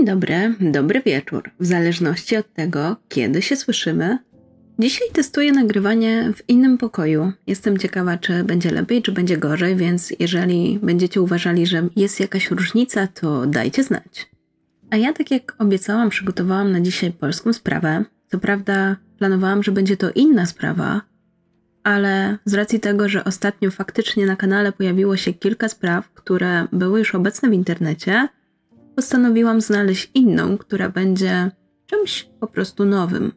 Dzień dobry, dobry wieczór, w zależności od tego, kiedy się słyszymy. Dzisiaj testuję nagrywanie w innym pokoju. Jestem ciekawa, czy będzie lepiej, czy będzie gorzej, więc jeżeli będziecie uważali, że jest jakaś różnica, to dajcie znać. A ja, tak jak obiecałam, przygotowałam na dzisiaj polską sprawę. Co prawda, planowałam, że będzie to inna sprawa, ale z racji tego, że ostatnio faktycznie na kanale pojawiło się kilka spraw, które były już obecne w internecie, postanowiłam znaleźć inną, która będzie czymś po prostu nowym.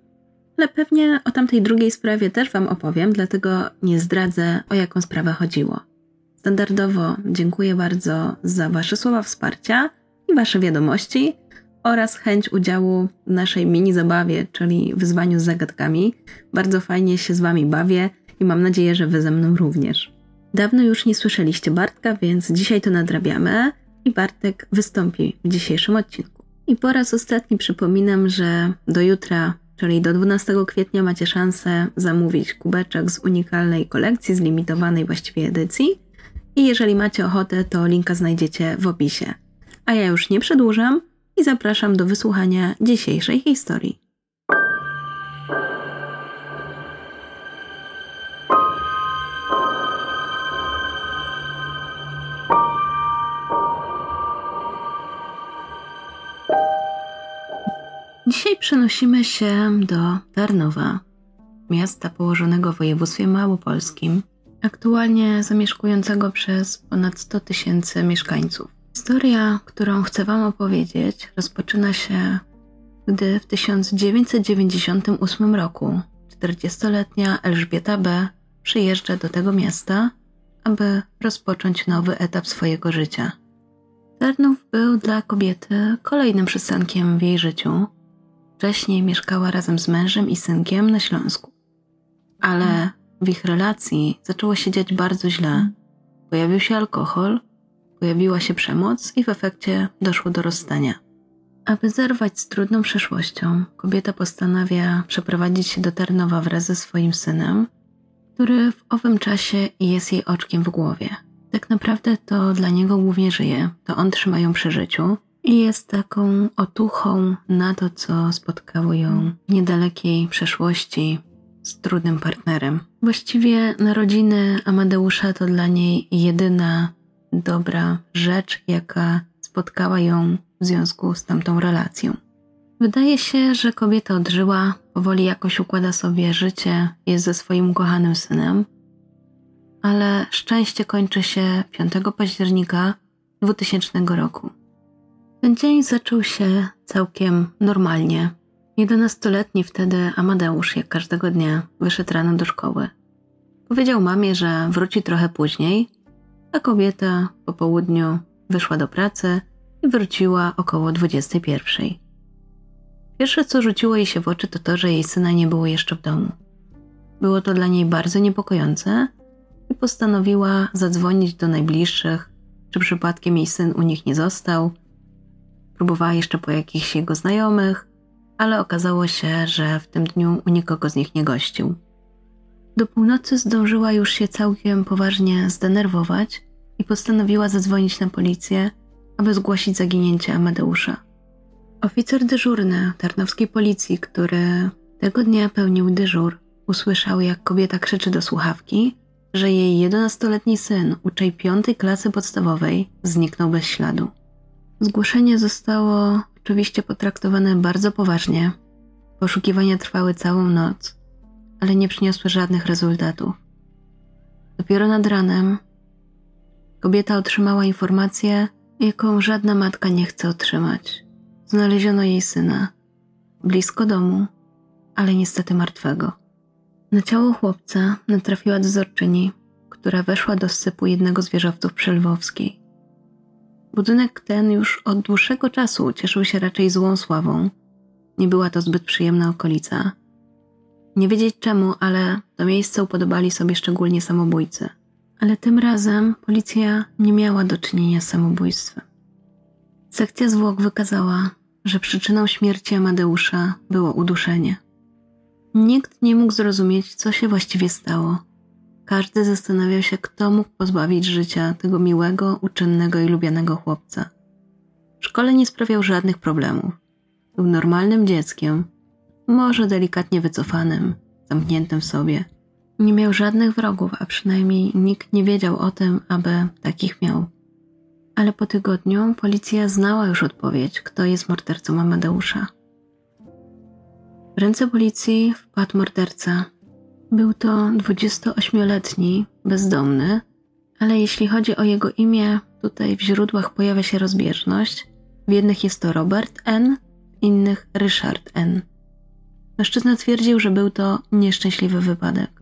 Ale pewnie o tamtej drugiej sprawie też Wam opowiem, dlatego nie zdradzę, o jaką sprawę chodziło. Standardowo dziękuję bardzo za Wasze słowa wsparcia i Wasze wiadomości oraz chęć udziału w naszej mini zabawie, czyli wyzwaniu z zagadkami. Bardzo fajnie się z Wami bawię i mam nadzieję, że Wy ze mną również. Dawno już nie słyszeliście Bartka, więc dzisiaj to nadrabiamy i Bartek wystąpi w dzisiejszym odcinku. I po raz ostatni przypominam, że do jutra, czyli do 12 kwietnia macie szansę zamówić kubeczek z unikalnej kolekcji, z limitowanej właściwie edycji. I jeżeli macie ochotę, to linka znajdziecie w opisie. A ja już nie przedłużam i zapraszam do wysłuchania dzisiejszej historii. Przenosimy się do Tarnowa, miasta położonego w województwie małopolskim, aktualnie zamieszkującego przez ponad 100 tysięcy mieszkańców. Historia, którą chcę Wam opowiedzieć, rozpoczyna się, gdy w 1998 roku 40-letnia Elżbieta B. przyjeżdża do tego miasta, aby rozpocząć nowy etap swojego życia. Tarnów był dla kobiety kolejnym przystankiem w jej życiu, Wcześniej mieszkała razem z mężem i synkiem na Śląsku. Ale w ich relacji zaczęło się dziać bardzo źle. Pojawił się alkohol, pojawiła się przemoc i w efekcie doszło do rozstania. Aby zerwać z trudną przeszłością, kobieta postanawia przeprowadzić się do Tarnowa wraz ze swoim synem, który w owym czasie jest jej oczkiem w głowie. Tak naprawdę to dla niego głównie żyje, to on trzyma ją przy życiu, i jest taką otuchą na to, co spotkało ją w niedalekiej przeszłości z trudnym partnerem. Właściwie narodziny Amadeusza to dla niej jedyna dobra rzecz, jaka spotkała ją w związku z tamtą relacją. Wydaje się, że kobieta odżyła, powoli jakoś układa sobie życie, jest ze swoim ukochanym synem, ale szczęście kończy się 5 października 2000 roku. Ten dzień zaczął się całkiem normalnie. Jedenastoletni wtedy Amadeusz, jak każdego dnia, wyszedł rano do szkoły. Powiedział mamie, że wróci trochę później, a kobieta po południu wyszła do pracy i wróciła około 21. Pierwsze, co rzuciło jej się w oczy, to to, że jej syna nie było jeszcze w domu. Było to dla niej bardzo niepokojące i postanowiła zadzwonić do najbliższych, czy przypadkiem jej syn u nich nie został – Próbowała jeszcze po jakichś jego znajomych, ale okazało się, że w tym dniu u nikogo z nich nie gościł. Do północy zdążyła już się całkiem poważnie zdenerwować i postanowiła zadzwonić na policję, aby zgłosić zaginięcie Amadeusza. Oficer dyżurny tarnowskiej policji, który tego dnia pełnił dyżur, usłyszał, jak kobieta krzyczy do słuchawki, że jej 11-letni syn, uczej piątej klasy podstawowej, zniknął bez śladu. Zgłoszenie zostało oczywiście potraktowane bardzo poważnie. Poszukiwania trwały całą noc, ale nie przyniosły żadnych rezultatów. Dopiero nad ranem kobieta otrzymała informację, jaką żadna matka nie chce otrzymać. Znaleziono jej syna, blisko domu, ale niestety martwego. Na ciało chłopca natrafiła dozorczyni, która weszła do sypu jednego z wieżowców przy. Budynek ten już od dłuższego czasu cieszył się raczej złą sławą. Nie była to zbyt przyjemna okolica. Nie wiedzieć czemu, ale to miejsce upodobali sobie szczególnie samobójcy. Ale tym razem policja nie miała do czynienia z samobójstwem. Sekcja zwłok wykazała, że przyczyną śmierci Amadeusza było uduszenie. Nikt nie mógł zrozumieć, co się właściwie stało każdy zastanawiał się, kto mógł pozbawić życia tego miłego, uczynnego i lubianego chłopca. W szkole nie sprawiał żadnych problemów. Był normalnym dzieckiem, może delikatnie wycofanym, zamkniętym w sobie. Nie miał żadnych wrogów, a przynajmniej nikt nie wiedział o tym, aby takich miał. Ale po tygodniu policja znała już odpowiedź, kto jest mordercą Amadeusza. W ręce policji wpadł morderca. Był to 28-letni, bezdomny, ale jeśli chodzi o jego imię, tutaj w źródłach pojawia się rozbieżność. W jednych jest to Robert N., w innych Richard N. Mężczyzna twierdził, że był to nieszczęśliwy wypadek.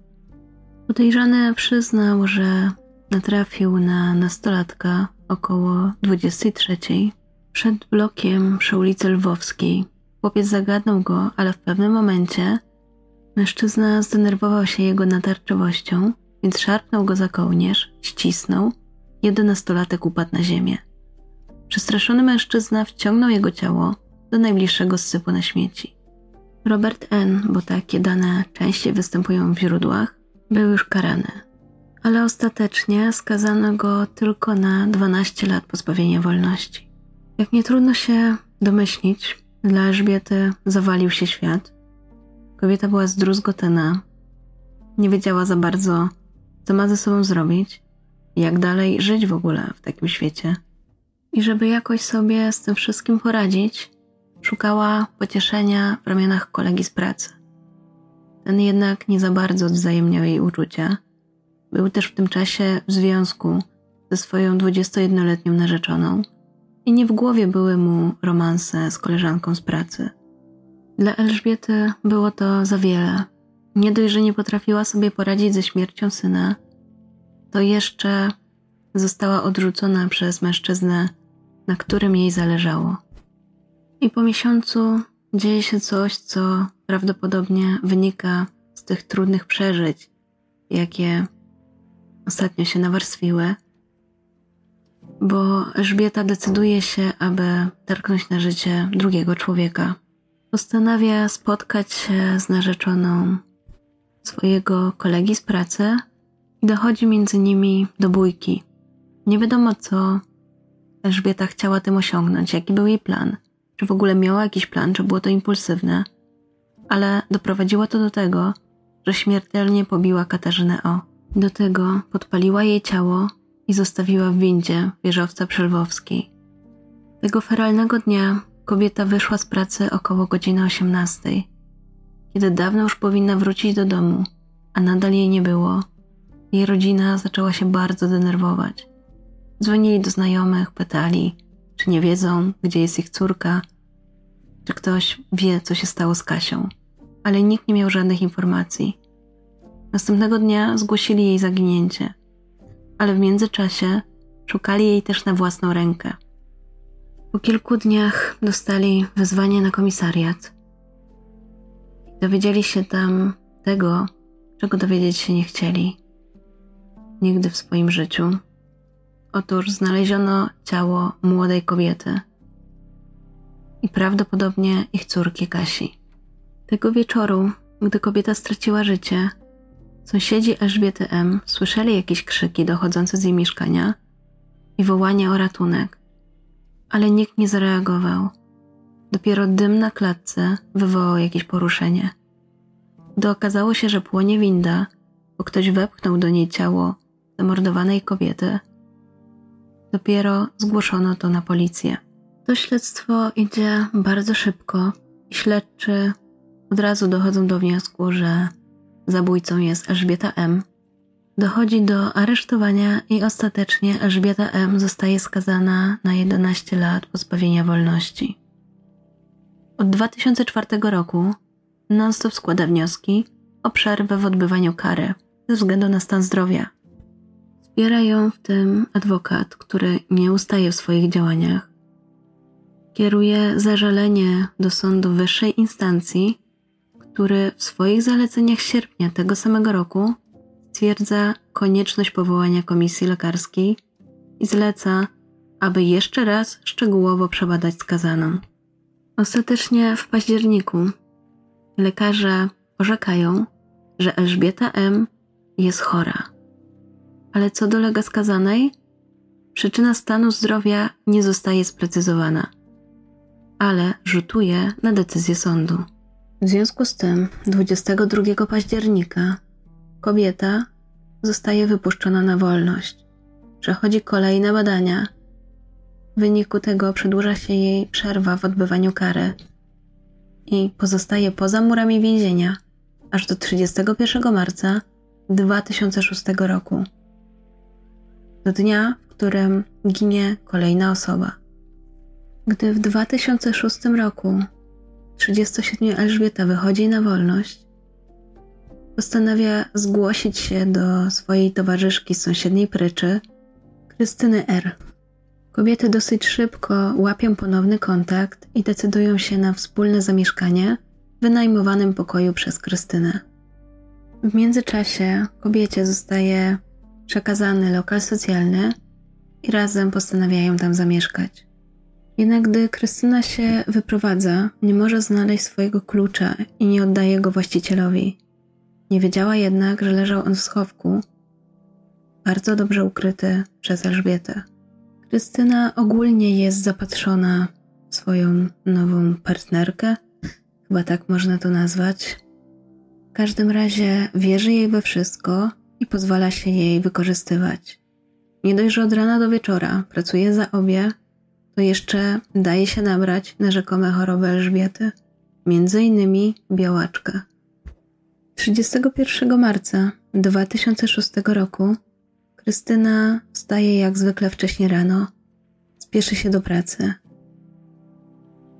Podejrzany przyznał, że natrafił na nastolatka około 23 przed blokiem przy ulicy Lwowskiej. Chłopiec zagadnął go, ale w pewnym momencie mężczyzna zdenerwował się jego natarczywością, więc szarpnął go za kołnierz, ścisnął, jedenastolatek upadł na ziemię. Przestraszony mężczyzna wciągnął jego ciało do najbliższego sypu na śmieci. Robert N., bo takie dane częściej występują w źródłach, był już karany, ale ostatecznie skazano go tylko na 12 lat pozbawienia wolności. Jak nie trudno się domyślić, dla Elżbiety zawalił się świat. Kobieta była zdruzgotana, nie wiedziała za bardzo, co ma ze sobą zrobić, jak dalej żyć w ogóle w takim świecie. I żeby jakoś sobie z tym wszystkim poradzić, szukała pocieszenia w ramionach kolegi z pracy. Ten jednak nie za bardzo odwzajemniał jej uczucia. Był też w tym czasie w związku ze swoją 21-letnią narzeczoną i nie w głowie były mu romanse z koleżanką z pracy. Dla Elżbiety było to za wiele. Nie dość, że nie potrafiła sobie poradzić ze śmiercią syna, to jeszcze została odrzucona przez mężczyznę, na którym jej zależało. I po miesiącu dzieje się coś, co prawdopodobnie wynika z tych trudnych przeżyć, jakie ostatnio się nawarstwiły, bo Elżbieta decyduje się, aby tarknąć na życie drugiego człowieka. Postanawia spotkać się z narzeczoną swojego kolegi z pracy i dochodzi między nimi do bójki. Nie wiadomo, co Elżbieta chciała tym osiągnąć, jaki był jej plan. Czy w ogóle miała jakiś plan, czy było to impulsywne, ale doprowadziło to do tego, że śmiertelnie pobiła Katarzynę O. Do tego podpaliła jej ciało i zostawiła w windzie wieżowca Przelwowskiej. Tego feralnego dnia kobieta wyszła z pracy około godziny 18, kiedy dawno już powinna wrócić do domu, a nadal jej nie było. Jej rodzina zaczęła się bardzo denerwować. Dzwonili do znajomych, pytali, czy nie wiedzą, gdzie jest ich córka, czy ktoś wie, co się stało z Kasią, ale nikt nie miał żadnych informacji. Następnego dnia zgłosili jej zaginięcie, ale w międzyczasie szukali jej też na własną rękę. Po kilku dniach dostali wezwanie na komisariat. Dowiedzieli się tam tego, czego dowiedzieć się nie chcieli. Nigdy w swoim życiu. Otóż znaleziono ciało młodej kobiety i prawdopodobnie ich córki Kasi. Tego wieczoru, gdy kobieta straciła życie, sąsiedzi Elżbiety M. słyszeli jakieś krzyki dochodzące z jej mieszkania i wołanie o ratunek, ale nikt nie zareagował. Dopiero dym na klatce wywołał jakieś poruszenie. Gdy okazało się, że płonie winda, bo ktoś wepchnął do niej ciało zamordowanej kobiety, dopiero zgłoszono to na policję. To śledztwo idzie bardzo szybko i śledczy od razu dochodzą do wniosku, że zabójcą jest Elżbieta M. Dochodzi do aresztowania i ostatecznie Elżbieta M. zostaje skazana na 11 lat pozbawienia wolności. Od 2004 roku non-stop składa wnioski o przerwę w odbywaniu kary ze względu na stan zdrowia. Wspiera ją w tym adwokat, który nie ustaje w swoich działaniach kieruje zażalenie do sądu wyższej instancji, który w swoich zaleceniach sierpnia tego samego roku stwierdza konieczność powołania komisji lekarskiej i zleca, aby jeszcze raz szczegółowo przebadać skazaną. Ostatecznie w październiku lekarze orzekają, że Elżbieta M. jest chora. Ale co dolega skazanej? Przyczyna stanu zdrowia nie zostaje sprecyzowana, ale rzutuje na decyzję sądu. W związku z tym 22 października kobieta zostaje wypuszczona na wolność. Przechodzi kolejne badania. W wyniku tego przedłuża się jej przerwa w odbywaniu kary i pozostaje poza murami więzienia aż do 31 marca 2006 roku. Do dnia, w którym ginie kolejna osoba. Gdy w 2006 roku 37 Elżbieta wychodzi na wolność, postanawia zgłosić się do swojej towarzyszki z sąsiedniej pryczy, Krystyny R. Kobiety dosyć szybko łapią ponowny kontakt i decydują się na wspólne zamieszkanie w wynajmowanym pokoju przez Krystynę. W międzyczasie kobiecie zostaje przekazany lokal socjalny i razem postanawiają tam zamieszkać. Jednak gdy Krystyna się wyprowadza, nie może znaleźć swojego klucza i nie oddaje go właścicielowi. Nie wiedziała jednak, że leżał on w schowku, bardzo dobrze ukryty przez Elżbietę. Krystyna ogólnie jest zapatrzona w swoją nową partnerkę, chyba tak można to nazwać. W każdym razie wierzy jej we wszystko i pozwala się jej wykorzystywać. Nie dość, że od rana do wieczora pracuje za obie, to jeszcze daje się nabrać na rzekome choroby Elżbiety, między innymi białaczkę. 31 marca 2006 roku Krystyna wstaje jak zwykle wcześnie rano, spieszy się do pracy.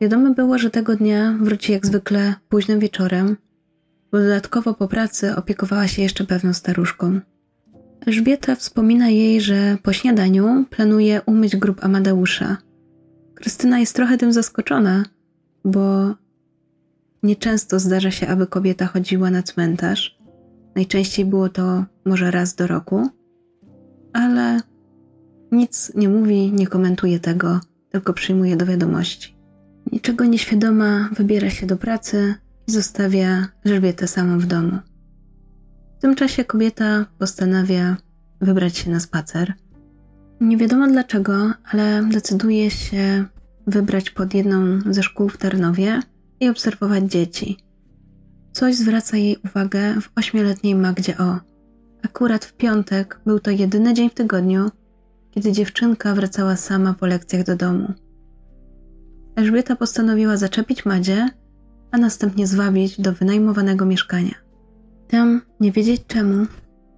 Wiadomo było, że tego dnia wróci jak zwykle późnym wieczorem, bo dodatkowo po pracy opiekowała się jeszcze pewną staruszką. Elżbieta wspomina jej, że po śniadaniu planuje umyć grób Amadeusza. Krystyna jest trochę tym zaskoczona, bo nieczęsto zdarza się, aby kobieta chodziła na cmentarz. Najczęściej było to może raz do roku, ale nic nie mówi, nie komentuje tego, tylko przyjmuje do wiadomości. Niczego nieświadoma wybiera się do pracy i zostawia Elżbietę samą w domu. W tym czasie kobieta postanawia wybrać się na spacer. Nie wiadomo dlaczego, ale decyduje się wybrać pod jedną ze szkół w Tarnowie i obserwować dzieci. Coś zwraca jej uwagę w ośmioletniej Magdzie O. Akurat w piątek był to jedyny dzień w tygodniu, kiedy dziewczynka wracała sama po lekcjach do domu. Elżbieta postanowiła zaczepić Madzie, a następnie zwabić do wynajmowanego mieszkania. Tam, nie wiedzieć czemu,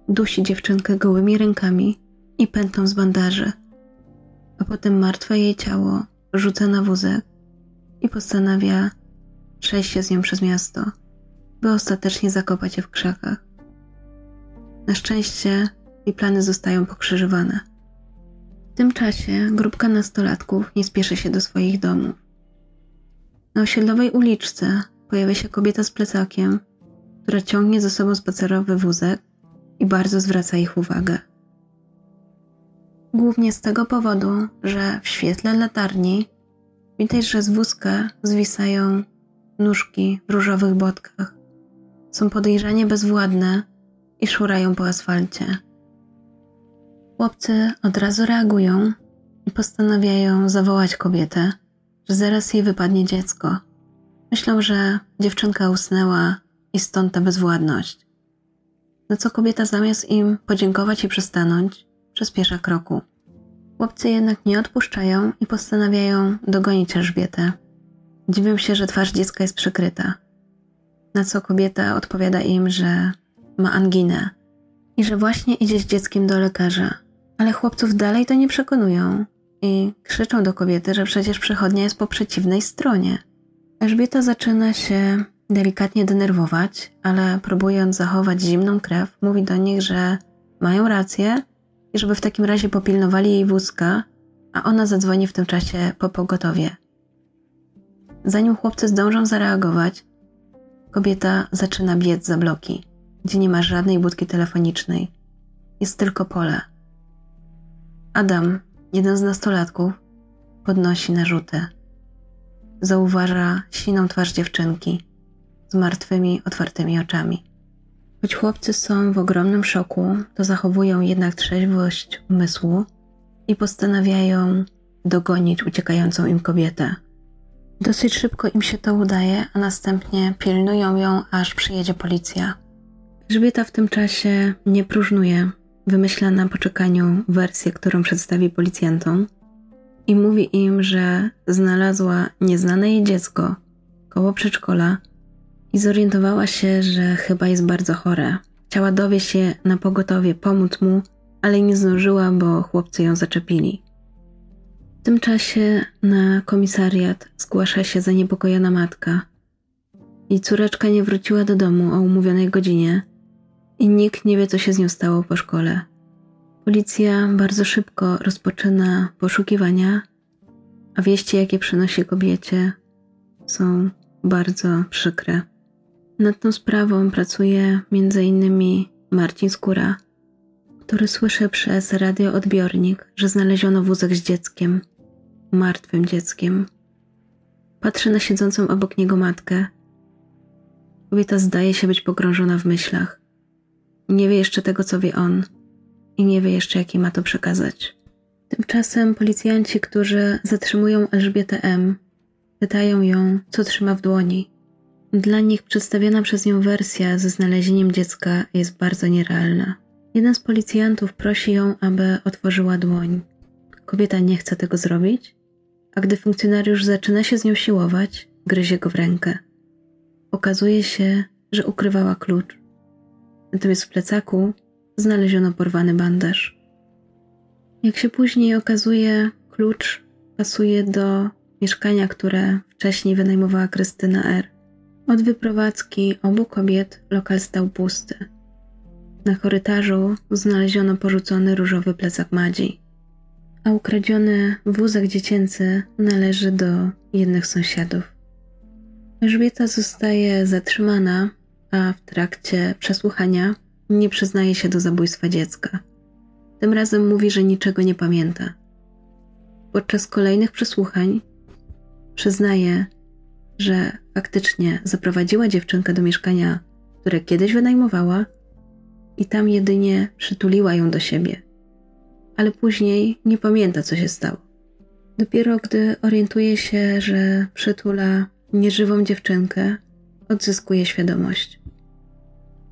dusi dziewczynkę gołymi rękami i pętą z bandaży, a potem martwe jej ciało rzuca na wózek i postanawia przejść się z nią przez miasto, by ostatecznie zakopać je w krzakach. Na szczęście jej plany zostają pokrzyżowane. W tym czasie grupka nastolatków nie spieszy się do swoich domów. Na osiedlowej uliczce pojawia się kobieta z plecakiem, która ciągnie ze sobą spacerowy wózek i bardzo zwraca ich uwagę. Głównie z tego powodu, że w świetle latarni widać, że z wózka zwisają nóżki w różowych botkach. Są podejrzanie bezwładne i szurają po asfalcie. Chłopcy od razu reagują i postanawiają zawołać kobietę, że zaraz jej wypadnie dziecko. Myślą, że dziewczynka usnęła i stąd ta bezwładność. Na co kobieta zamiast im podziękować i przystanąć, przyspiesza kroku. Chłopcy jednak nie odpuszczają i postanawiają dogonić Elżbietę. Dziwią się, że twarz dziecka jest przykryta. Na co kobieta odpowiada im, że ma anginę i że właśnie idzie z dzieckiem do lekarza. Ale chłopców dalej to nie przekonują i krzyczą do kobiety, że przecież przechodnia jest po przeciwnej stronie. Elżbieta zaczyna się delikatnie denerwować, ale próbując zachować zimną krew, mówi do nich, że mają rację i żeby w takim razie popilnowali jej wózka, a ona zadzwoni w tym czasie po pogotowie. Zanim chłopcy zdążą zareagować, kobieta zaczyna biec za bloki, gdzie nie ma żadnej budki telefonicznej. Jest tylko pole. Adam, jeden z nastolatków, podnosi narzuty. Zauważa siną twarz dziewczynki z martwymi, otwartymi oczami. Choć chłopcy są w ogromnym szoku, to zachowują jednak trzeźwość umysłu i postanawiają dogonić uciekającą im kobietę. Dosyć szybko im się to udaje, a następnie pilnują ją, aż przyjedzie policja. Elżbieta w tym czasie nie próżnuje, wymyśla na poczekaniu wersję, którą przedstawi policjantom i mówi im, że znalazła nieznane jej dziecko koło przedszkola i zorientowała się, że chyba jest bardzo chore. Chciała dowieść je na pogotowie, pomóc mu, ale nie zdążyła, bo chłopcy ją zaczepili. W tym czasie na komisariat zgłasza się zaniepokojona matka. Jej córeczka nie wróciła do domu o umówionej godzinie i nikt nie wie, co się z nią stało po szkole. Policja bardzo szybko rozpoczyna poszukiwania, a wieści, jakie przynosi kobiecie, są bardzo przykre. Nad tą sprawą pracuje m.in. Marcin Skóra, który słyszy przez radioodbiornik, że znaleziono wózek z dzieckiem, martwym dzieckiem. Patrzy na siedzącą obok niego matkę. Kobieta zdaje się być pogrążona w myślach. Nie wie jeszcze tego, co wie on, i nie wie jeszcze, jaki ma to przekazać. Tymczasem policjanci, którzy zatrzymują Elżbietę M., pytają ją, co trzyma w dłoni. Dla nich przedstawiona przez nią wersja ze znalezieniem dziecka jest bardzo nierealna. Jeden z policjantów prosi ją, aby otworzyła dłoń. Kobieta nie chce tego zrobić, a gdy funkcjonariusz zaczyna się z nią siłować, gryzie go w rękę. Okazuje się, że ukrywała klucz. Natomiast w plecaku znaleziono porwany bandaż. Jak się później okazuje, klucz pasuje do mieszkania, które wcześniej wynajmowała Krystyna R. Od wyprowadzki obu kobiet lokal stał pusty. Na korytarzu znaleziono porzucony różowy plecak Madzi, a ukradziony wózek dziecięcy należy do jednych sąsiadów. Elżbieta zostaje zatrzymana, a w trakcie przesłuchania nie przyznaje się do zabójstwa dziecka. Tym razem mówi, że niczego nie pamięta. Podczas kolejnych przesłuchań przyznaje, że faktycznie zaprowadziła dziewczynkę do mieszkania, które kiedyś wynajmowała i tam jedynie przytuliła ją do siebie. Ale później nie pamięta, co się stało. Dopiero gdy orientuje się, że przytula nieżywą dziewczynkę, odzyskuje świadomość.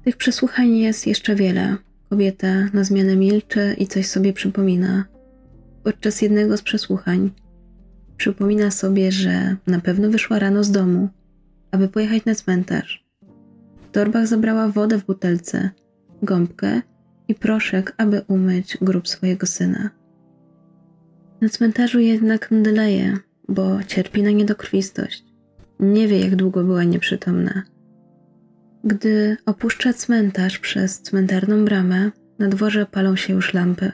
Tych przesłuchań jest jeszcze wiele. Kobieta na zmianę milczy i coś sobie przypomina. Podczas jednego z przesłuchań przypomina sobie, że na pewno wyszła rano z domu, aby pojechać na cmentarz. W torbach zabrała wodę w butelce, gąbkę i proszek, aby umyć grób swojego syna. Na cmentarzu jednak mdleje, bo cierpi na niedokrwistość. Nie wie, jak długo była nieprzytomna. Gdy opuszcza cmentarz przez cmentarną bramę, na dworze palą się już lampy.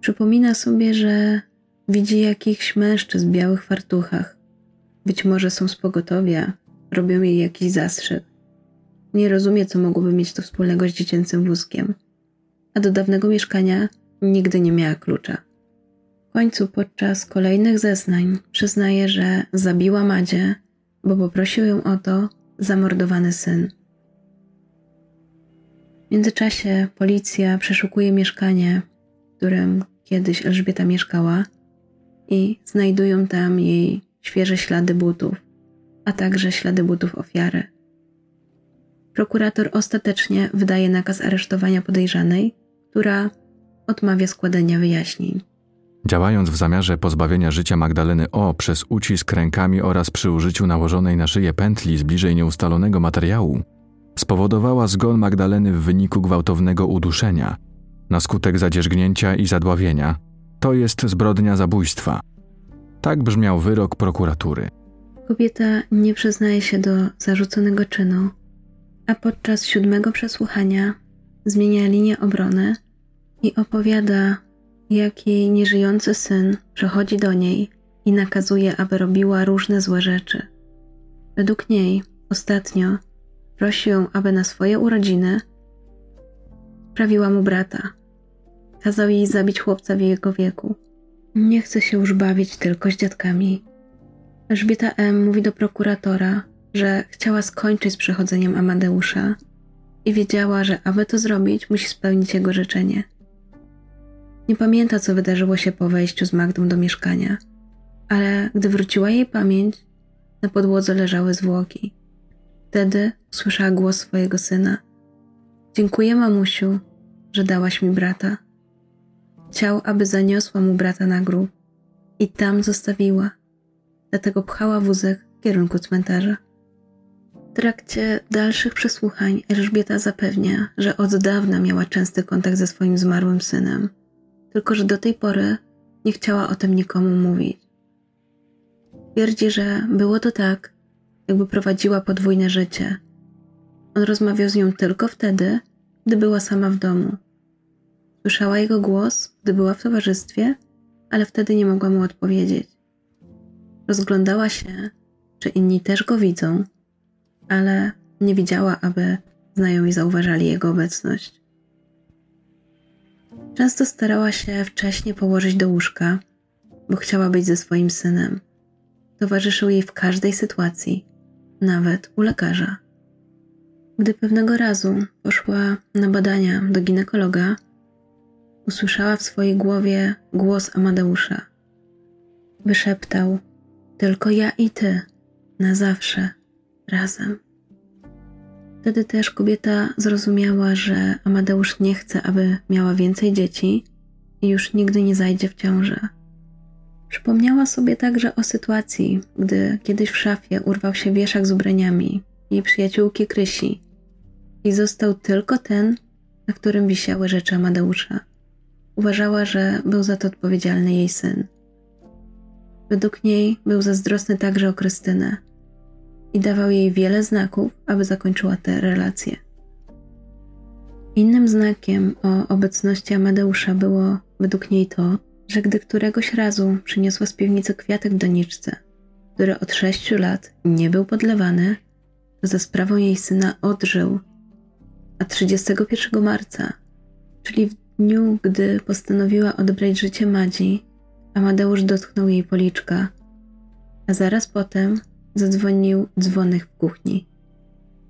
Przypomina sobie, że widzi jakichś mężczyzn w białych fartuchach. Być może są z pogotowia, robią jej jakiś zastrzyk. Nie rozumie, co mogłoby mieć to wspólnego z dziecięcym wózkiem. A do dawnego mieszkania nigdy nie miała klucza. W końcu podczas kolejnych zeznań przyznaje, że zabiła Madzie, bo poprosił ją o to, zamordowany syn. W międzyczasie policja przeszukuje mieszkanie, w którym kiedyś Elżbieta mieszkała i znajdują tam jej świeże ślady butów, a także ślady butów ofiary. Prokurator ostatecznie wydaje nakaz aresztowania podejrzanej, która odmawia składania wyjaśnień. Działając w zamiarze pozbawienia życia Magdaleny O przez ucisk rękami oraz przy użyciu nałożonej na szyję pętli z bliżej nieustalonego materiału, spowodowała zgon Magdaleny w wyniku gwałtownego uduszenia, na skutek zadzierzgnięcia i zadławienia. To jest zbrodnia zabójstwa. Tak brzmiał wyrok prokuratury. Kobieta nie przyznaje się do zarzuconego czynu, a podczas siódmego przesłuchania zmienia linię obrony i opowiada jak jej nieżyjący syn przychodzi do niej i nakazuje, aby robiła różne złe rzeczy. Według niej ostatnio prosi ją, aby na swoje urodziny sprawiła mu brata. Kazał jej zabić chłopca w jego wieku. Nie chce się już bawić tylko z dziadkami. Elżbieta M. mówi do prokuratora, że chciała skończyć z przechodzeniem Amadeusza i wiedziała, że aby to zrobić, musi spełnić jego życzenie. Nie pamięta, co wydarzyło się po wejściu z Magdą do mieszkania, ale gdy wróciła jej pamięć, na podłodze leżały zwłoki. Wtedy usłyszała głos swojego syna. Dziękuję, mamusiu, że dałaś mi brata. Chciał, aby zaniosła mu brata na grób i tam zostawiła. Dlatego pchała wózek w kierunku cmentarza. W trakcie dalszych przesłuchań Elżbieta zapewnia, że od dawna miała częsty kontakt ze swoim zmarłym synem, tylko że do tej pory nie chciała o tym nikomu mówić. Twierdzi, że było to tak, jakby prowadziła podwójne życie. On rozmawiał z nią tylko wtedy, gdy była sama w domu. Słyszała jego głos, gdy była w towarzystwie, ale wtedy nie mogła mu odpowiedzieć. Rozglądała się, czy inni też go widzą, ale nie widziała, aby znajomi zauważali jego obecność. Często starała się wcześnie położyć do łóżka, bo chciała być ze swoim synem. Towarzyszył jej w każdej sytuacji, nawet u lekarza. Gdy pewnego razu poszła na badania do ginekologa, usłyszała w swojej głowie głos Amadeusza. Wyszeptał: Tylko ja i ty, na zawsze, razem. Wtedy też kobieta zrozumiała, że Amadeusz nie chce, aby miała więcej dzieci i już nigdy nie zajdzie w ciążę. Przypomniała sobie także o sytuacji, gdy kiedyś w szafie urwał się wieszak z ubraniami jej przyjaciółki Krysi i został tylko ten, na którym wisiały rzeczy Amadeusza. Uważała, że był za to odpowiedzialny jej syn. Według niej był zazdrosny także o Krystynę i dawał jej wiele znaków, aby zakończyła te relacje. Innym znakiem o obecności Amadeusza było według niej to, że gdy któregoś razu przyniosła z piwnicy kwiatek doniczce, który od sześciu lat nie był podlewany, to za sprawą jej syna odżył, a 31 marca, czyli w dniu, gdy postanowiła odebrać życie Madzi, Amadeusz dotknął jej policzka, a zaraz potem zadzwonił dzwonek w kuchni.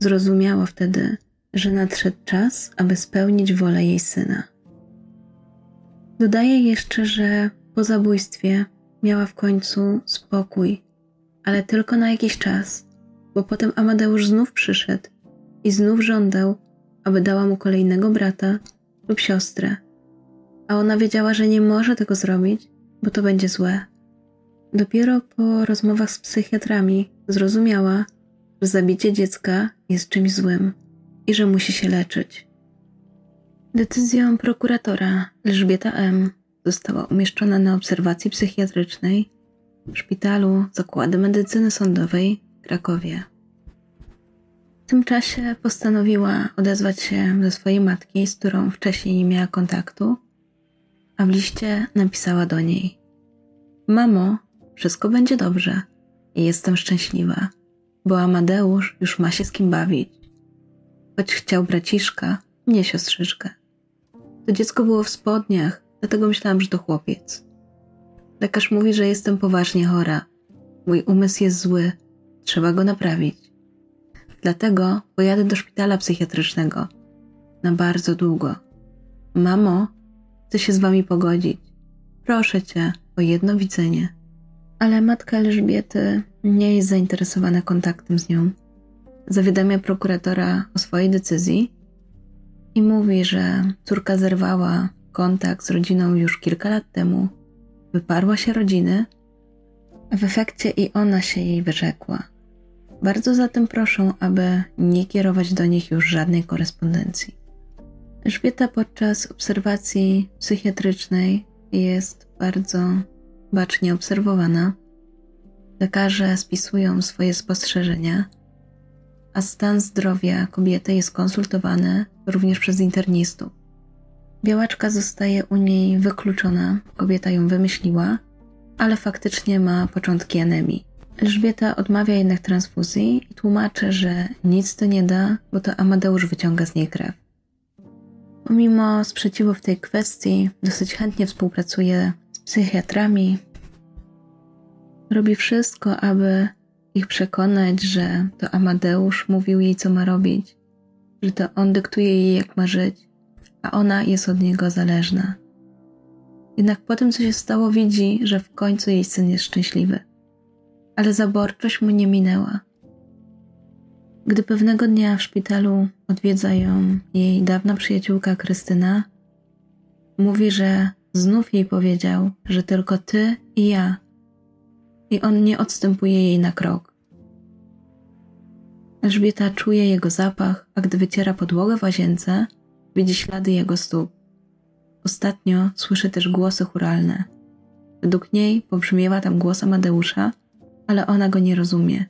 Zrozumiała wtedy, że nadszedł czas, aby spełnić wolę jej syna. Dodaje jeszcze, że po zabójstwie miała w końcu spokój, ale tylko na jakiś czas, bo potem Amadeusz znów przyszedł i znów żądał, aby dała mu kolejnego brata lub siostrę, a ona wiedziała, że nie może tego zrobić, bo to będzie złe. Dopiero po rozmowach z psychiatrami zrozumiała, że zabicie dziecka jest czymś złym i że musi się leczyć. Decyzją prokuratora Elżbieta M. została umieszczona na obserwacji psychiatrycznej w szpitalu Zakłady Medycyny Sądowej w Krakowie. W tym czasie postanowiła odezwać się do swojej matki, z którą wcześniej nie miała kontaktu, a w liście napisała do niej: Mamo, wszystko będzie dobrze i jestem szczęśliwa, bo Amadeusz już ma się z kim bawić. Choć chciał braciszka, nie siostrzyczkę. To dziecko było w spodniach, dlatego myślałam, że to chłopiec. Lekarz mówi, że jestem poważnie chora. Mój umysł jest zły, trzeba go naprawić. Dlatego pojadę do szpitala psychiatrycznego na bardzo długo. Mamo, chcę się z wami pogodzić. Proszę cię o jedno widzenie. Ale matka Elżbiety nie jest zainteresowana kontaktem z nią. Zawiadamia prokuratora o swojej decyzji i mówi, że córka zerwała kontakt z rodziną już kilka lat temu, wyparła się rodziny, a w efekcie i ona się jej wyrzekła. Bardzo zatem proszę, aby nie kierować do nich już żadnej korespondencji. Elżbieta podczas obserwacji psychiatrycznej jest bardzo bacznie obserwowana. Lekarze spisują swoje spostrzeżenia, a stan zdrowia kobiety jest konsultowany również przez internistów. Białaczka zostaje u niej wykluczona, kobieta ją wymyśliła, ale faktycznie ma początki anemii. Elżbieta odmawia jednak transfuzji i tłumaczy, że nic to nie da, bo to Amadeusz wyciąga z niej krew. Pomimo sprzeciwu w tej kwestii, dosyć chętnie współpracuje psychiatrami. Robi wszystko, aby ich przekonać, że to Amadeusz mówił jej, co ma robić, że to on dyktuje jej, jak ma żyć, a ona jest od niego zależna. Jednak po tym, co się stało, widzi, że w końcu jej syn jest szczęśliwy. Ale zaborczość mu nie minęła. Gdy pewnego dnia w szpitalu odwiedza ją jej dawna przyjaciółka Krystyna, mówi, że znów jej powiedział, że tylko ty i ja. I on nie odstępuje jej na krok. Elżbieta czuje jego zapach, a gdy wyciera podłogę w łazience, widzi ślady jego stóp. Ostatnio słyszy też głosy churalne. Według niej pobrzmiewa tam głos Amadeusza, ale ona go nie rozumie.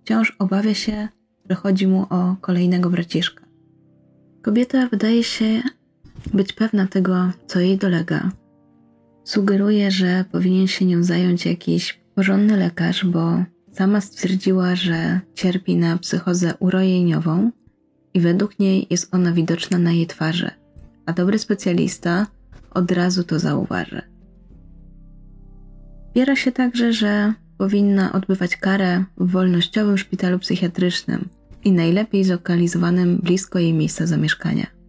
Wciąż obawia się, że chodzi mu o kolejnego braciszka. Kobieta wydaje się być pewna tego, co jej dolega. Sugeruje, że powinien się nią zająć jakiś porządny lekarz, bo sama stwierdziła, że cierpi na psychozę urojeniową i według niej jest ona widoczna na jej twarzy, a dobry specjalista od razu to zauważy. Biera się także, że powinna odbywać karę w wolnościowym szpitalu psychiatrycznym i najlepiej zlokalizowanym blisko jej miejsca zamieszkania.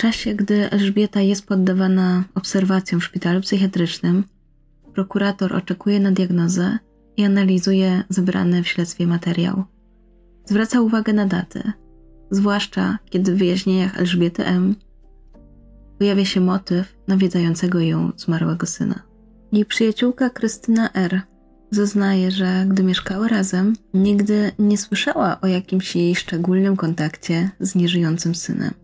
Czasie, gdy Elżbieta jest poddawana obserwacjom w szpitalu psychiatrycznym, prokurator oczekuje na diagnozę i analizuje zebrany w śledztwie materiał. Zwraca uwagę na daty, zwłaszcza kiedy w wyjaśnieniach Elżbiety M. pojawia się motyw nawiedzającego ją zmarłego syna. Jej przyjaciółka Krystyna R. zeznaje, że gdy mieszkały razem, nigdy nie słyszała o jakimś jej szczególnym kontakcie z nieżyjącym synem.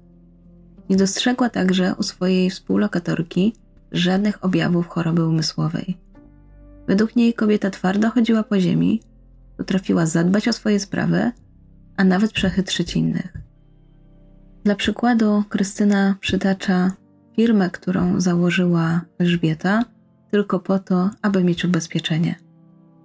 Nie dostrzegła także u swojej współlokatorki żadnych objawów choroby umysłowej. Według niej kobieta twardo chodziła po ziemi, potrafiła zadbać o swoje sprawy, a nawet przechytrzyć innych. Dla przykładu, Krystyna przytacza firmę, którą założyła Elżbieta, tylko po to, aby mieć ubezpieczenie.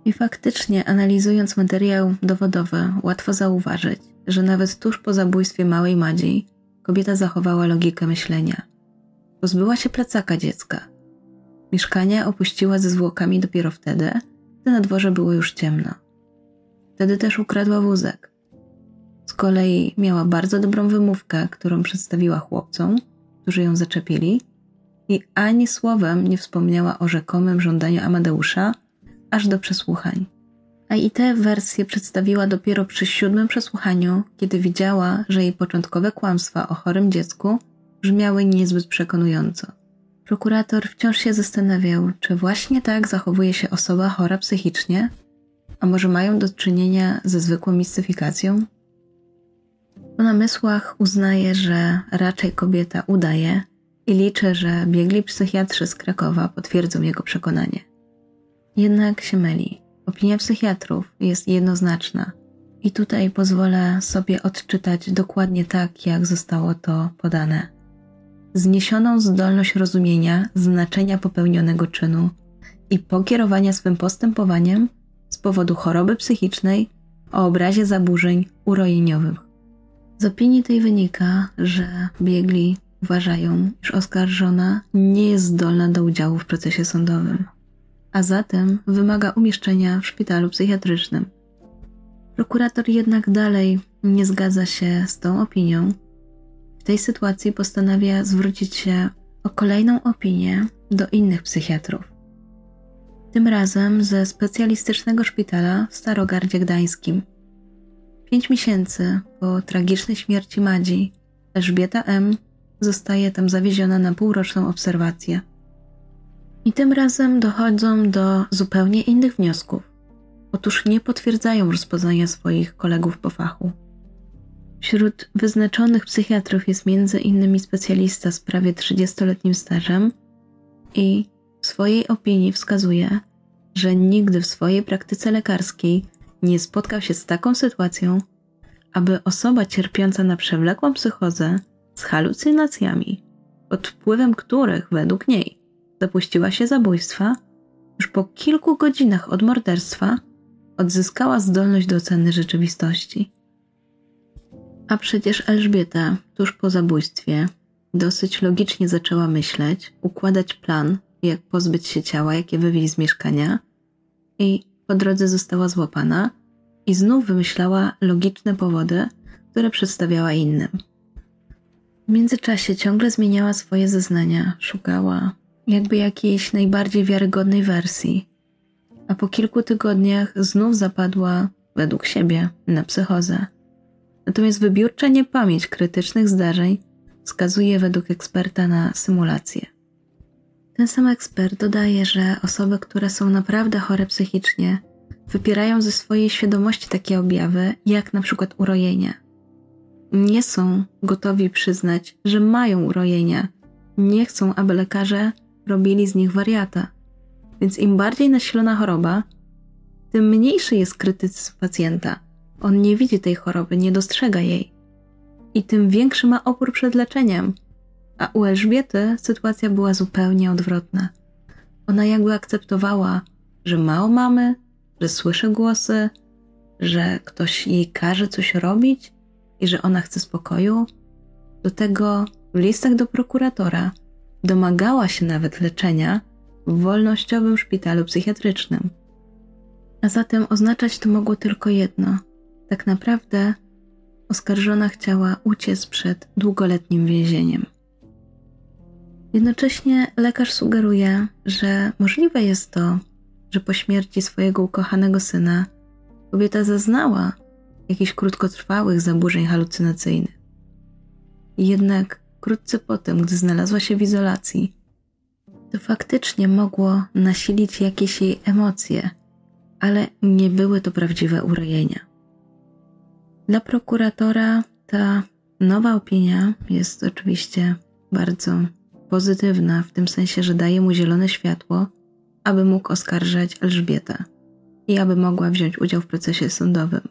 I faktycznie, analizując materiał dowodowy, łatwo zauważyć, że nawet tuż po zabójstwie małej Madzi kobieta zachowała logikę myślenia. Pozbyła się plecaka dziecka. Mieszkanie opuściła ze zwłokami dopiero wtedy, gdy na dworze było już ciemno. Wtedy też ukradła wózek. Z kolei miała bardzo dobrą wymówkę, którą przedstawiła chłopcom, którzy ją zaczepili, i ani słowem nie wspomniała o rzekomym żądaniu Amadeusza aż do przesłuchań. A i tę wersję przedstawiła dopiero przy siódmym przesłuchaniu, kiedy widziała, że jej początkowe kłamstwa o chorym dziecku brzmiały niezbyt przekonująco. Prokurator wciąż się zastanawiał, czy właśnie tak zachowuje się osoba chora psychicznie, a może mają do czynienia ze zwykłą mistyfikacją? Po namysłach uznaje, że raczej kobieta udaje i liczy, że biegli psychiatrzy z Krakowa potwierdzą jego przekonanie. Jednak się myli. Opinia psychiatrów jest jednoznaczna i tutaj pozwolę sobie odczytać dokładnie tak, jak zostało to podane. Zniesioną zdolność rozumienia znaczenia popełnionego czynu i pokierowania swym postępowaniem z powodu choroby psychicznej o obrazie zaburzeń urojeniowych. Z opinii tej wynika, że biegli uważają, iż oskarżona nie jest zdolna do udziału w procesie sądowym a zatem wymaga umieszczenia w szpitalu psychiatrycznym. Prokurator jednak dalej nie zgadza się z tą opinią. W tej sytuacji postanawia zwrócić się o kolejną opinię do innych psychiatrów. Tym razem ze specjalistycznego szpitala w Starogardzie Gdańskim. Pięć miesięcy po tragicznej śmierci Madzi, Elżbieta M. zostaje tam zawieziona na półroczną obserwację. I tym razem dochodzą do zupełnie innych wniosków. Otóż nie potwierdzają rozpoznania swoich kolegów po fachu. Wśród wyznaczonych psychiatrów jest między innymi specjalista z prawie 30-letnim stażem i w swojej opinii wskazuje, że nigdy w swojej praktyce lekarskiej nie spotkał się z taką sytuacją, aby osoba cierpiąca na przewlekłą psychozę z halucynacjami, pod wpływem których według niej dopuściła się zabójstwa, już po kilku godzinach od morderstwa odzyskała zdolność do oceny rzeczywistości. A przecież Elżbieta tuż po zabójstwie dosyć logicznie zaczęła myśleć, układać plan, jak pozbyć się ciała, jakie wywieźć z mieszkania, i po drodze została złapana i znów wymyślała logiczne powody, które przedstawiała innym. W międzyczasie ciągle zmieniała swoje zeznania, szukała jakby jakiejś najbardziej wiarygodnej wersji, a po kilku tygodniach znów zapadła, według siebie, na psychozę. Natomiast wybiórcza niepamięć krytycznych zdarzeń wskazuje według eksperta na symulację. Ten sam ekspert dodaje, że osoby, które są naprawdę chore psychicznie, wypierają ze swojej świadomości takie objawy, jak na przykład urojenia. Nie są gotowi przyznać, że mają urojenia. Nie chcą, aby lekarze robili z nich wariata. Więc im bardziej nasilona choroba, tym mniejszy jest krytycyzm pacjenta. On nie widzi tej choroby, nie dostrzega jej. I tym większy ma opór przed leczeniem. A u Elżbiety sytuacja była zupełnie odwrotna. Ona jakby akceptowała, że mało mamy, że słyszy głosy, że ktoś jej każe coś robić i że ona chce spokoju. Do tego w listach do prokuratora domagała się nawet leczenia w wolnościowym szpitalu psychiatrycznym. A zatem oznaczać to mogło tylko jedno. Tak naprawdę oskarżona chciała uciec przed długoletnim więzieniem. Jednocześnie lekarz sugeruje, że możliwe jest to, że po śmierci swojego ukochanego syna kobieta zaznała jakichś krótkotrwałych zaburzeń halucynacyjnych. Jednak wkrótce potem, gdy znalazła się w izolacji, to faktycznie mogło nasilić jakieś jej emocje, ale nie były to prawdziwe urojenia. Dla prokuratora ta nowa opinia jest oczywiście bardzo pozytywna, w tym sensie, że daje mu zielone światło, aby mógł oskarżać Elżbietę i aby mogła wziąć udział w procesie sądowym.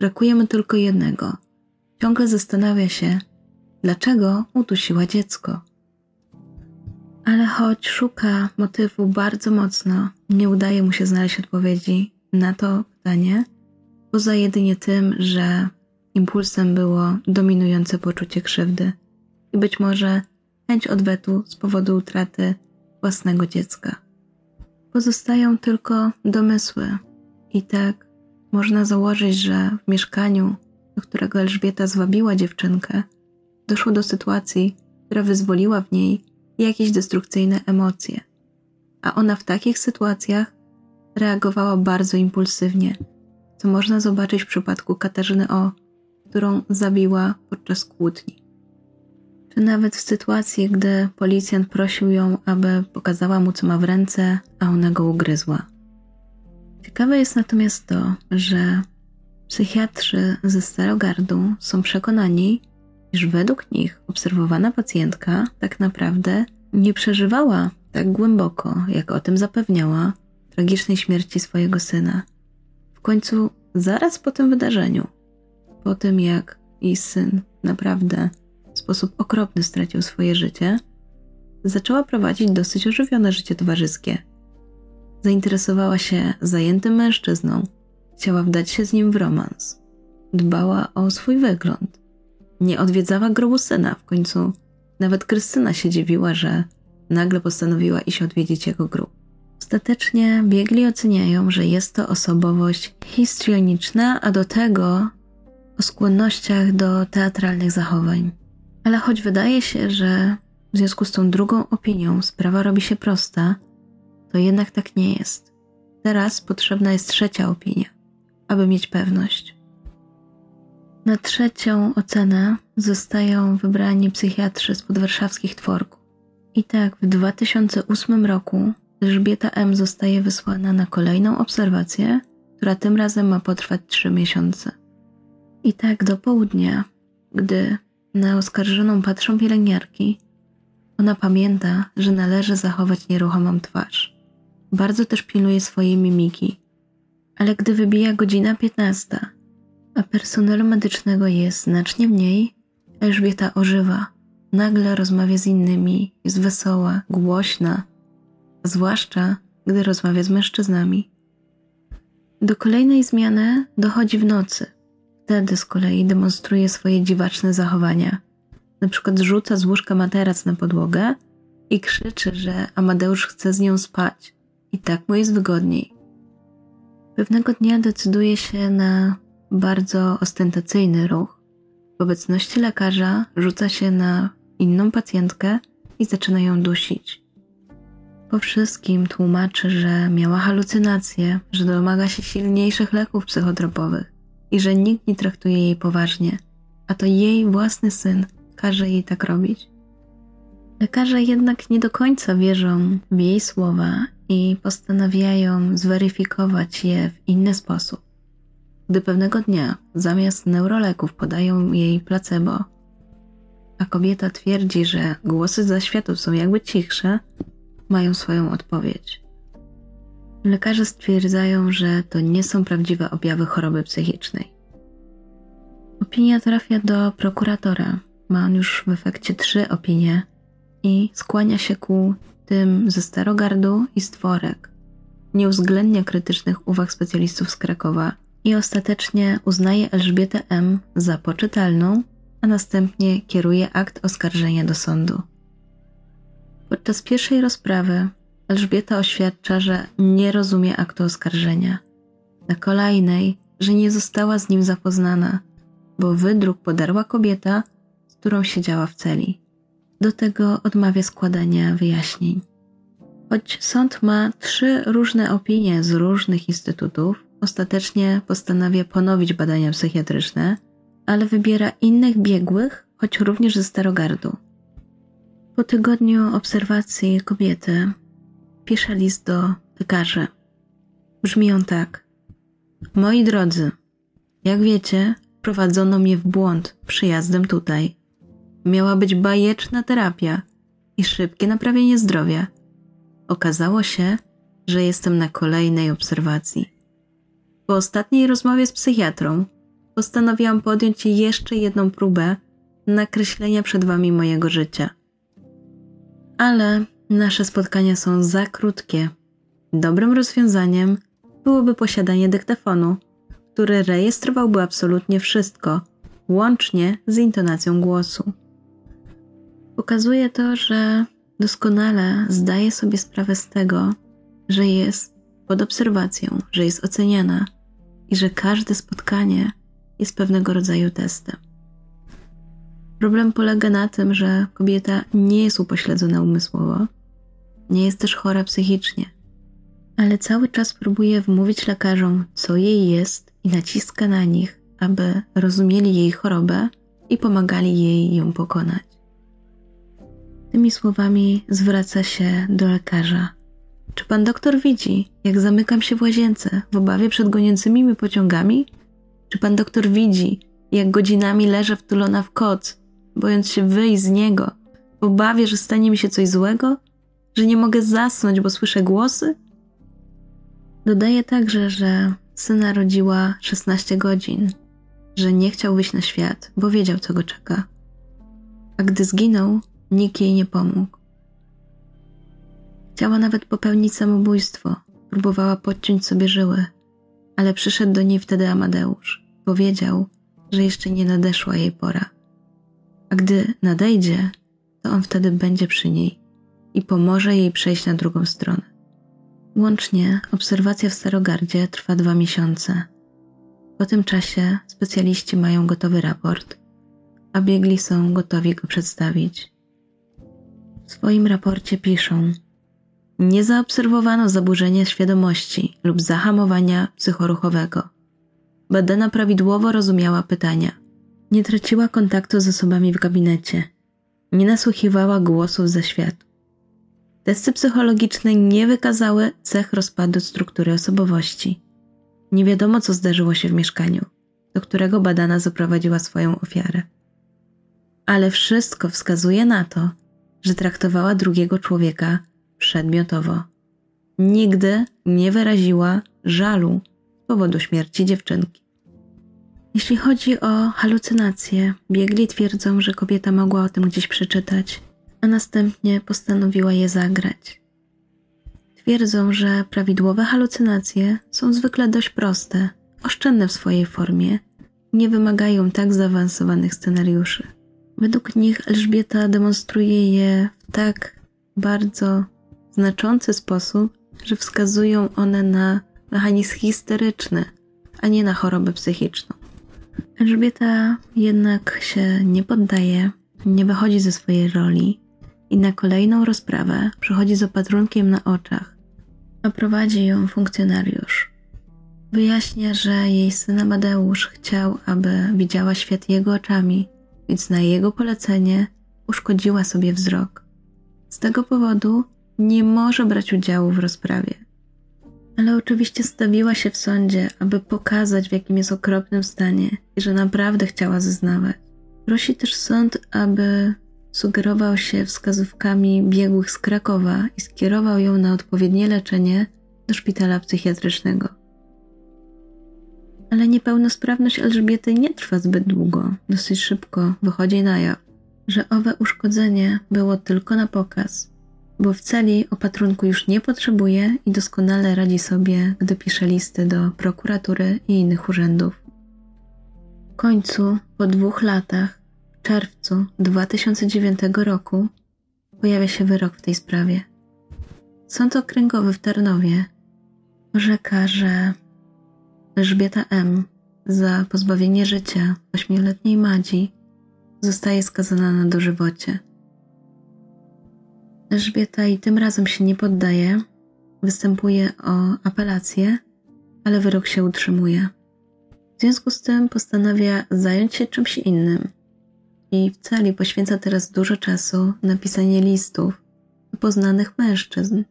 Brakuje mu tylko jednego. Ciągle zastanawia się, dlaczego udusiła dziecko. Ale choć szuka motywu bardzo mocno, nie udaje mu się znaleźć odpowiedzi na to pytanie, poza jedynie tym, że impulsem było dominujące poczucie krzywdy i być może chęć odwetu z powodu utraty własnego dziecka. Pozostają tylko domysły, i tak można założyć, że w mieszkaniu, do którego Elżbieta zwabiła dziewczynkę, doszło do sytuacji, która wyzwoliła w niej jakieś destrukcyjne emocje, a ona w takich sytuacjach reagowała bardzo impulsywnie, co można zobaczyć w przypadku Katarzyny O, którą zabiła podczas kłótni. Czy nawet w sytuacji, gdy policjant prosił ją, aby pokazała mu, co ma w ręce, a ona go ugryzła. Ciekawe jest natomiast to, że psychiatrzy ze Starogardu są przekonani, iż według nich obserwowana pacjentka tak naprawdę nie przeżywała tak głęboko, jak o tym zapewniała, tragicznej śmierci swojego syna. W końcu, zaraz po tym wydarzeniu, po tym jak jej syn naprawdę w sposób okropny stracił swoje życie, zaczęła prowadzić dosyć ożywione życie towarzyskie. Zainteresowała się zajętym mężczyzną, chciała wdać się z nim w romans. Dbała o swój wygląd. Nie odwiedzała grobu syna, w końcu nawet Krystyna się dziwiła, że nagle postanowiła iść odwiedzić jego grób. Ostatecznie biegli oceniają, że jest to osobowość histrioniczna, a do tego o skłonnościach do teatralnych zachowań. Ale choć wydaje się, że w związku z tą drugą opinią sprawa robi się prosta, to jednak tak nie jest. Teraz potrzebna jest trzecia opinia, aby mieć pewność. Na trzecią ocenę zostają wybrani psychiatrzy z podwarszawskich tworków. I tak w 2008 roku Elżbieta M. zostaje wysłana na kolejną obserwację, która tym razem ma potrwać 3 miesiące. I tak do południa, gdy na oskarżoną patrzą pielęgniarki, ona pamięta, że należy zachować nieruchomą twarz. Bardzo też pilnuje swojej mimiki. Ale gdy wybija godzina 15, a personelu medycznego jest znacznie mniej, Elżbieta ożywa. Nagle rozmawia z innymi, jest wesoła, głośna, zwłaszcza gdy rozmawia z mężczyznami. Do kolejnej zmiany dochodzi w nocy. Wtedy z kolei demonstruje swoje dziwaczne zachowania. Na przykład rzuca z łóżka materac na podłogę i krzyczy, że Amadeusz chce z nią spać i tak mu jest wygodniej. Pewnego dnia decyduje się na bardzo ostentacyjny ruch. W obecności lekarza rzuca się na inną pacjentkę i zaczyna ją dusić. Po wszystkim tłumaczy, że miała halucynacje, że domaga się silniejszych leków psychotropowych i że nikt nie traktuje jej poważnie, a to jej własny syn każe jej tak robić. Lekarze jednak nie do końca wierzą w jej słowa i postanawiają zweryfikować je w inny sposób. Gdy pewnego dnia zamiast neuroleków podają jej placebo, a kobieta twierdzi, że głosy za światów są jakby cichsze, mają swoją odpowiedź. Lekarze stwierdzają, że to nie są prawdziwe objawy choroby psychicznej. Opinia trafia do prokuratora. Ma on już w efekcie trzy opinie i skłania się ku tym ze Starogardu i Stworek. Nie uwzględnia krytycznych uwag specjalistów z Krakowa i ostatecznie uznaje Elżbietę M. za poczytalną, a następnie kieruje akt oskarżenia do sądu. Podczas pierwszej rozprawy Elżbieta oświadcza, że nie rozumie aktu oskarżenia. Na kolejnej, że nie została z nim zapoznana, bo wydruk podarła kobieta, z którą siedziała w celi. Do tego odmawia składania wyjaśnień. Choć sąd ma trzy różne opinie z różnych instytutów, ostatecznie postanawia ponowić badania psychiatryczne, ale wybiera innych biegłych, choć również ze Starogardu. Po tygodniu obserwacji kobiety pisze list do lekarzy. Brzmi on tak. Moi drodzy, jak wiecie, prowadzono mnie w błąd przyjazdem tutaj. Miała być bajeczna terapia i szybkie naprawienie zdrowia. Okazało się, że jestem na kolejnej obserwacji. Po ostatniej rozmowie z psychiatrą postanowiłam podjąć jeszcze jedną próbę nakreślenia przed wami mojego życia. Ale nasze spotkania są za krótkie. Dobrym rozwiązaniem byłoby posiadanie dyktafonu, który rejestrowałby absolutnie wszystko, łącznie z intonacją głosu. Pokazuje to, że doskonale zdaje sobie sprawę z tego, że jest pod obserwacją, że jest oceniana i że każde spotkanie jest pewnego rodzaju testem. Problem polega na tym, że kobieta nie jest upośledzona umysłowo, nie jest też chora psychicznie, ale cały czas próbuje wmówić lekarzom, co jej jest i naciska na nich, aby rozumieli jej chorobę i pomagali jej ją pokonać. Tymi słowami zwraca się do lekarza. Czy pan doktor widzi, jak zamykam się w łazience w obawie przed goniącymi mi pociągami? Czy pan doktor widzi, jak godzinami leżę wtulona w koc, bojąc się wyjść z niego, w obawie, że stanie mi się coś złego? Że nie mogę zasnąć, bo słyszę głosy? Dodaje także, że syna rodziła 16 godzin, że nie chciał wyjść na świat, bo wiedział, co go czeka. A gdy zginął, nikt jej nie pomógł. Chciała nawet popełnić samobójstwo, próbowała podciąć sobie żyły, ale przyszedł do niej wtedy Amadeusz. Powiedział, że jeszcze nie nadeszła jej pora. A gdy nadejdzie, to on wtedy będzie przy niej i pomoże jej przejść na drugą stronę. Łącznie obserwacja w Starogardzie trwa dwa miesiące. Po tym czasie specjaliści mają gotowy raport, a biegli są gotowi go przedstawić. W swoim raporcie piszą: Nie zaobserwowano zaburzenia świadomości lub zahamowania psychoruchowego. Badana prawidłowo rozumiała pytania. Nie traciła kontaktu z osobami w gabinecie. Nie nasłuchiwała głosów ze światu. Testy psychologiczne nie wykazały cech rozpadu struktury osobowości. Nie wiadomo, co zdarzyło się w mieszkaniu, do którego badana zaprowadziła swoją ofiarę. Ale wszystko wskazuje na to, że traktowała drugiego człowieka przedmiotowo. Nigdy nie wyraziła żalu z powodu śmierci dziewczynki. Jeśli chodzi o halucynacje, biegli twierdzą, że kobieta mogła o tym gdzieś przeczytać a następnie postanowiła je zagrać. Twierdzą, że prawidłowe halucynacje są zwykle dość proste, oszczędne w swojej formie, nie wymagają tak zaawansowanych scenariuszy. Według nich Elżbieta demonstruje je w tak bardzo znaczący sposób, że wskazują one na mechanizm histeryczny, a nie na chorobę psychiczną. Elżbieta jednak się nie poddaje, nie wychodzi ze swojej roli i na kolejną rozprawę przychodzi z opatrunkiem na oczach, a prowadzi ją funkcjonariusz. Wyjaśnia, że jej syn Amadeusz chciał, aby widziała świat jego oczami, więc na jego polecenie uszkodziła sobie wzrok. Z tego powodu nie może brać udziału w rozprawie. Ale oczywiście stawiła się w sądzie, aby pokazać, w jakim jest okropnym stanie i że naprawdę chciała zeznawać. Prosi też sąd, aby sugerował się wskazówkami biegłych z Krakowa i skierował ją na odpowiednie leczenie do szpitala psychiatrycznego. Ale niepełnosprawność Elżbiety nie trwa zbyt długo. Dosyć szybko wychodzi na jaw, że owe uszkodzenie było tylko na pokaz, bo w celi opatrunku już nie potrzebuje i doskonale radzi sobie, gdy pisze listy do prokuratury i innych urzędów. W końcu, po dwóch latach, w czerwcu 2009 roku, pojawia się wyrok w tej sprawie. Sąd okręgowy w Tarnowie orzeka, że Elżbieta M. za pozbawienie życia ośmioletniej Madzi zostaje skazana na dożywocie. Elżbieta i tym razem się nie poddaje, występuje o apelację, ale wyrok się utrzymuje. W związku z tym postanawia zająć się czymś innym i w poświęca teraz dużo czasu na pisanie listów do poznanych mężczyzn.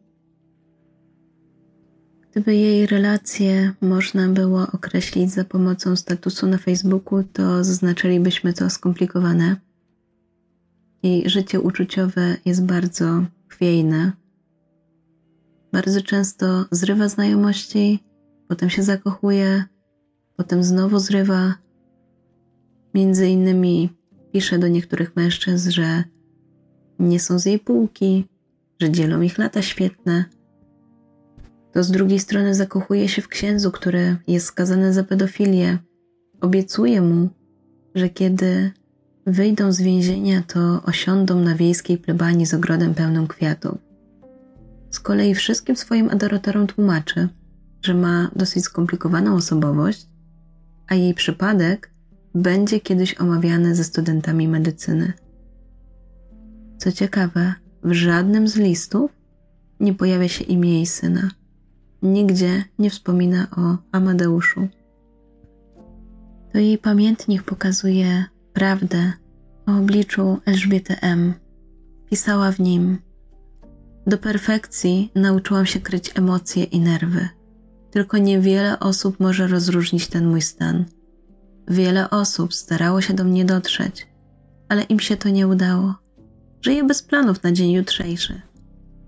Gdyby jej relacje można było określić za pomocą statusu na Facebooku, to zaznaczylibyśmy to skomplikowane. Jej życie uczuciowe jest bardzo chwiejne. Bardzo często zrywa znajomości, potem się zakochuje, potem znowu zrywa. Między innymi pisze do niektórych mężczyzn, że nie są z jej półki, że dzielą ich lata świetne to z drugiej strony zakochuje się w księdzu, który jest skazany za pedofilię. Obiecuje mu, że kiedy wyjdą z więzienia, to osiądą na wiejskiej plebanii z ogrodem pełnym kwiatów. Z kolei wszystkim swoim adoratorom tłumaczy, że ma dosyć skomplikowaną osobowość, a jej przypadek będzie kiedyś omawiany ze studentami medycyny. Co ciekawe, w żadnym z listów nie pojawia się imię jej syna nigdzie nie wspomina o Amadeuszu. To jej pamiętnik pokazuje prawdę o obliczu Elżbiety M. Pisała w nim: Do perfekcji nauczyłam się kryć emocje i nerwy. Tylko niewiele osób może rozróżnić ten mój stan. Wiele osób starało się do mnie dotrzeć, ale im się to nie udało. Żyję bez planów na dzień jutrzejszy.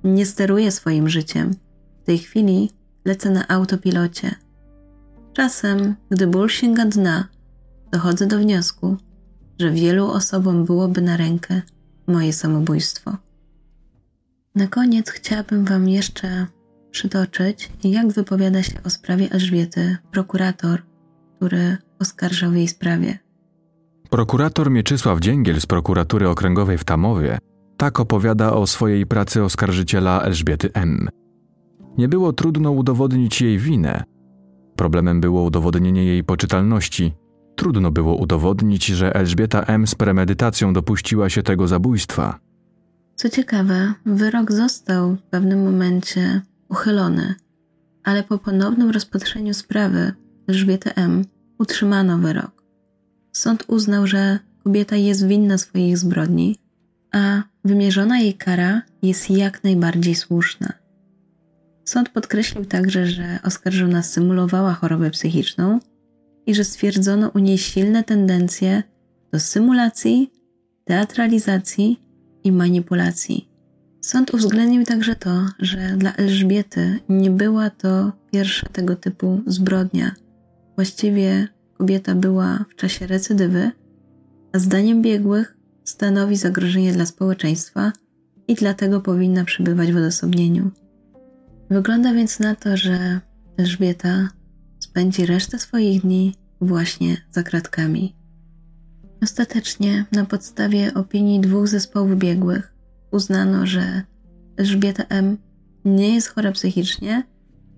Nie steruję swoim życiem. W tej chwili lecę na autopilocie. Czasem, gdy ból sięga dna, dochodzę do wniosku, że wielu osobom byłoby na rękę moje samobójstwo. Na koniec chciałabym Wam jeszcze przytoczyć, jak wypowiada się o sprawie Elżbiety prokurator, który oskarżał w jej sprawie. Prokurator Mieczysław Dzięgiel z prokuratury okręgowej w Tamowie tak opowiada o swojej pracy oskarżyciela Elżbiety M. Nie było trudno udowodnić jej winę. Problemem było udowodnienie jej poczytalności. Trudno było udowodnić, że Elżbieta M. z premedytacją dopuściła się tego zabójstwa. Co ciekawe, wyrok został w pewnym momencie uchylony, ale po ponownym rozpatrzeniu sprawy Elżbiety M. utrzymano wyrok. Sąd uznał, że kobieta jest winna swoich zbrodni, a wymierzona jej kara jest jak najbardziej słuszna. Sąd podkreślił także, że oskarżona symulowała chorobę psychiczną i że stwierdzono u niej silne tendencje do symulacji, teatralizacji i manipulacji. Sąd uwzględnił także to, że dla Elżbiety nie była to pierwsza tego typu zbrodnia. Właściwie kobieta była w czasie recydywy, a zdaniem biegłych stanowi zagrożenie dla społeczeństwa i dlatego powinna przebywać w odosobnieniu. Wygląda więc na to, że Elżbieta spędzi resztę swoich dni właśnie za kratkami. Ostatecznie, na podstawie opinii dwóch zespołów biegłych, uznano, że Elżbieta M. nie jest chora psychicznie,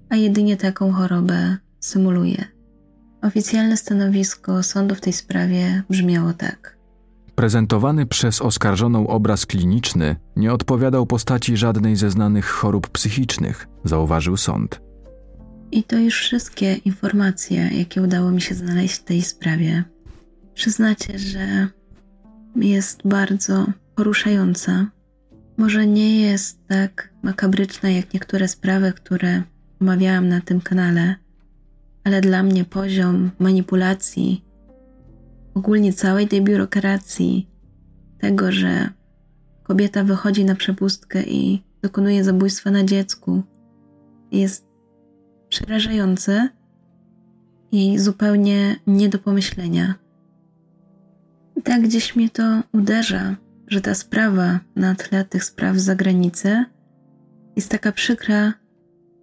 a jedynie taką chorobę symuluje. Oficjalne stanowisko sądu w tej sprawie brzmiało tak. Prezentowany przez oskarżoną obraz kliniczny nie odpowiadał postaci żadnej ze znanych chorób psychicznych, zauważył sąd. I to już wszystkie informacje, jakie udało mi się znaleźć w tej sprawie. Przyznacie, że jest bardzo poruszająca. Może nie jest tak makabryczna jak niektóre sprawy, które omawiałam na tym kanale, ale dla mnie poziom manipulacji, ogólnie całej tej biurokracji, tego, że kobieta wychodzi na przepustkę i dokonuje zabójstwa na dziecku, jest przerażający i zupełnie nie do pomyślenia. Tak gdzieś mnie to uderza, że ta sprawa na tle tych spraw z zagranicy jest taka przykra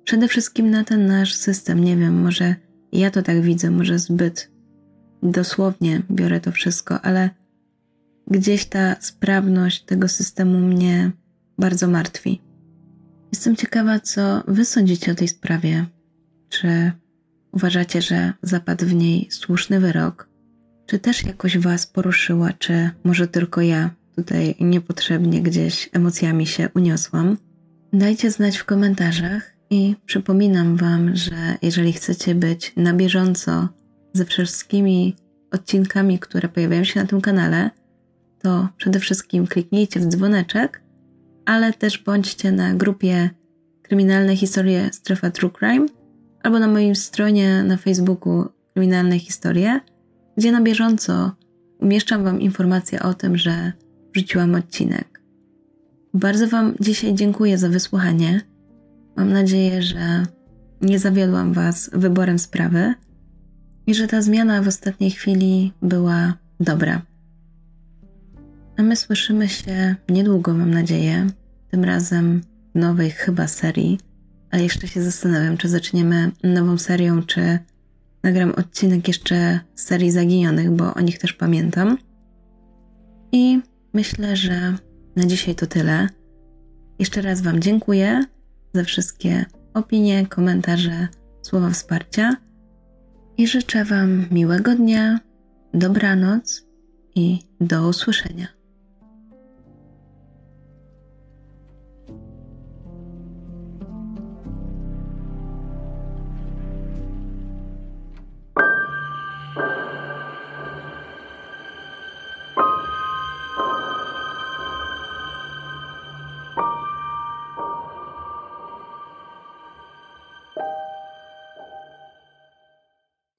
przede wszystkim na ten nasz system. Nie wiem, może ja to tak widzę, może zbyt dosłownie biorę to wszystko, ale gdzieś ta sprawność tego systemu mnie bardzo martwi. Jestem ciekawa, co wy sądzicie o tej sprawie. Czy uważacie, że zapadł w niej słuszny wyrok? Czy też jakoś was poruszyła, czy może tylko ja tutaj niepotrzebnie gdzieś emocjami się uniosłam? Dajcie znać w komentarzach i przypominam Wam, że jeżeli chcecie być na bieżąco ze wszystkimi odcinkami, które pojawiają się na tym kanale, to przede wszystkim kliknijcie w dzwoneczek, ale też bądźcie na grupie Kryminalne Historie Strefa True Crime albo na moim stronie na Facebooku Kryminalne Historie, gdzie na bieżąco umieszczam Wam informacje o tym, że wrzuciłam odcinek. Bardzo Wam dzisiaj dziękuję za wysłuchanie. Mam nadzieję, że nie zawiodłam Was wyborem sprawy i że ta zmiana w ostatniej chwili była dobra. A my słyszymy się niedługo, mam nadzieję, tym razem w nowej chyba serii, ale jeszcze się zastanawiam, czy zaczniemy nową serią, czy nagram odcinek jeszcze z serii Zaginionych, bo o nich też pamiętam. I myślę, że na dzisiaj to tyle. Jeszcze raz Wam dziękuję za wszystkie opinie, komentarze, słowa wsparcia i życzę Wam miłego dnia, dobranoc i do usłyszenia.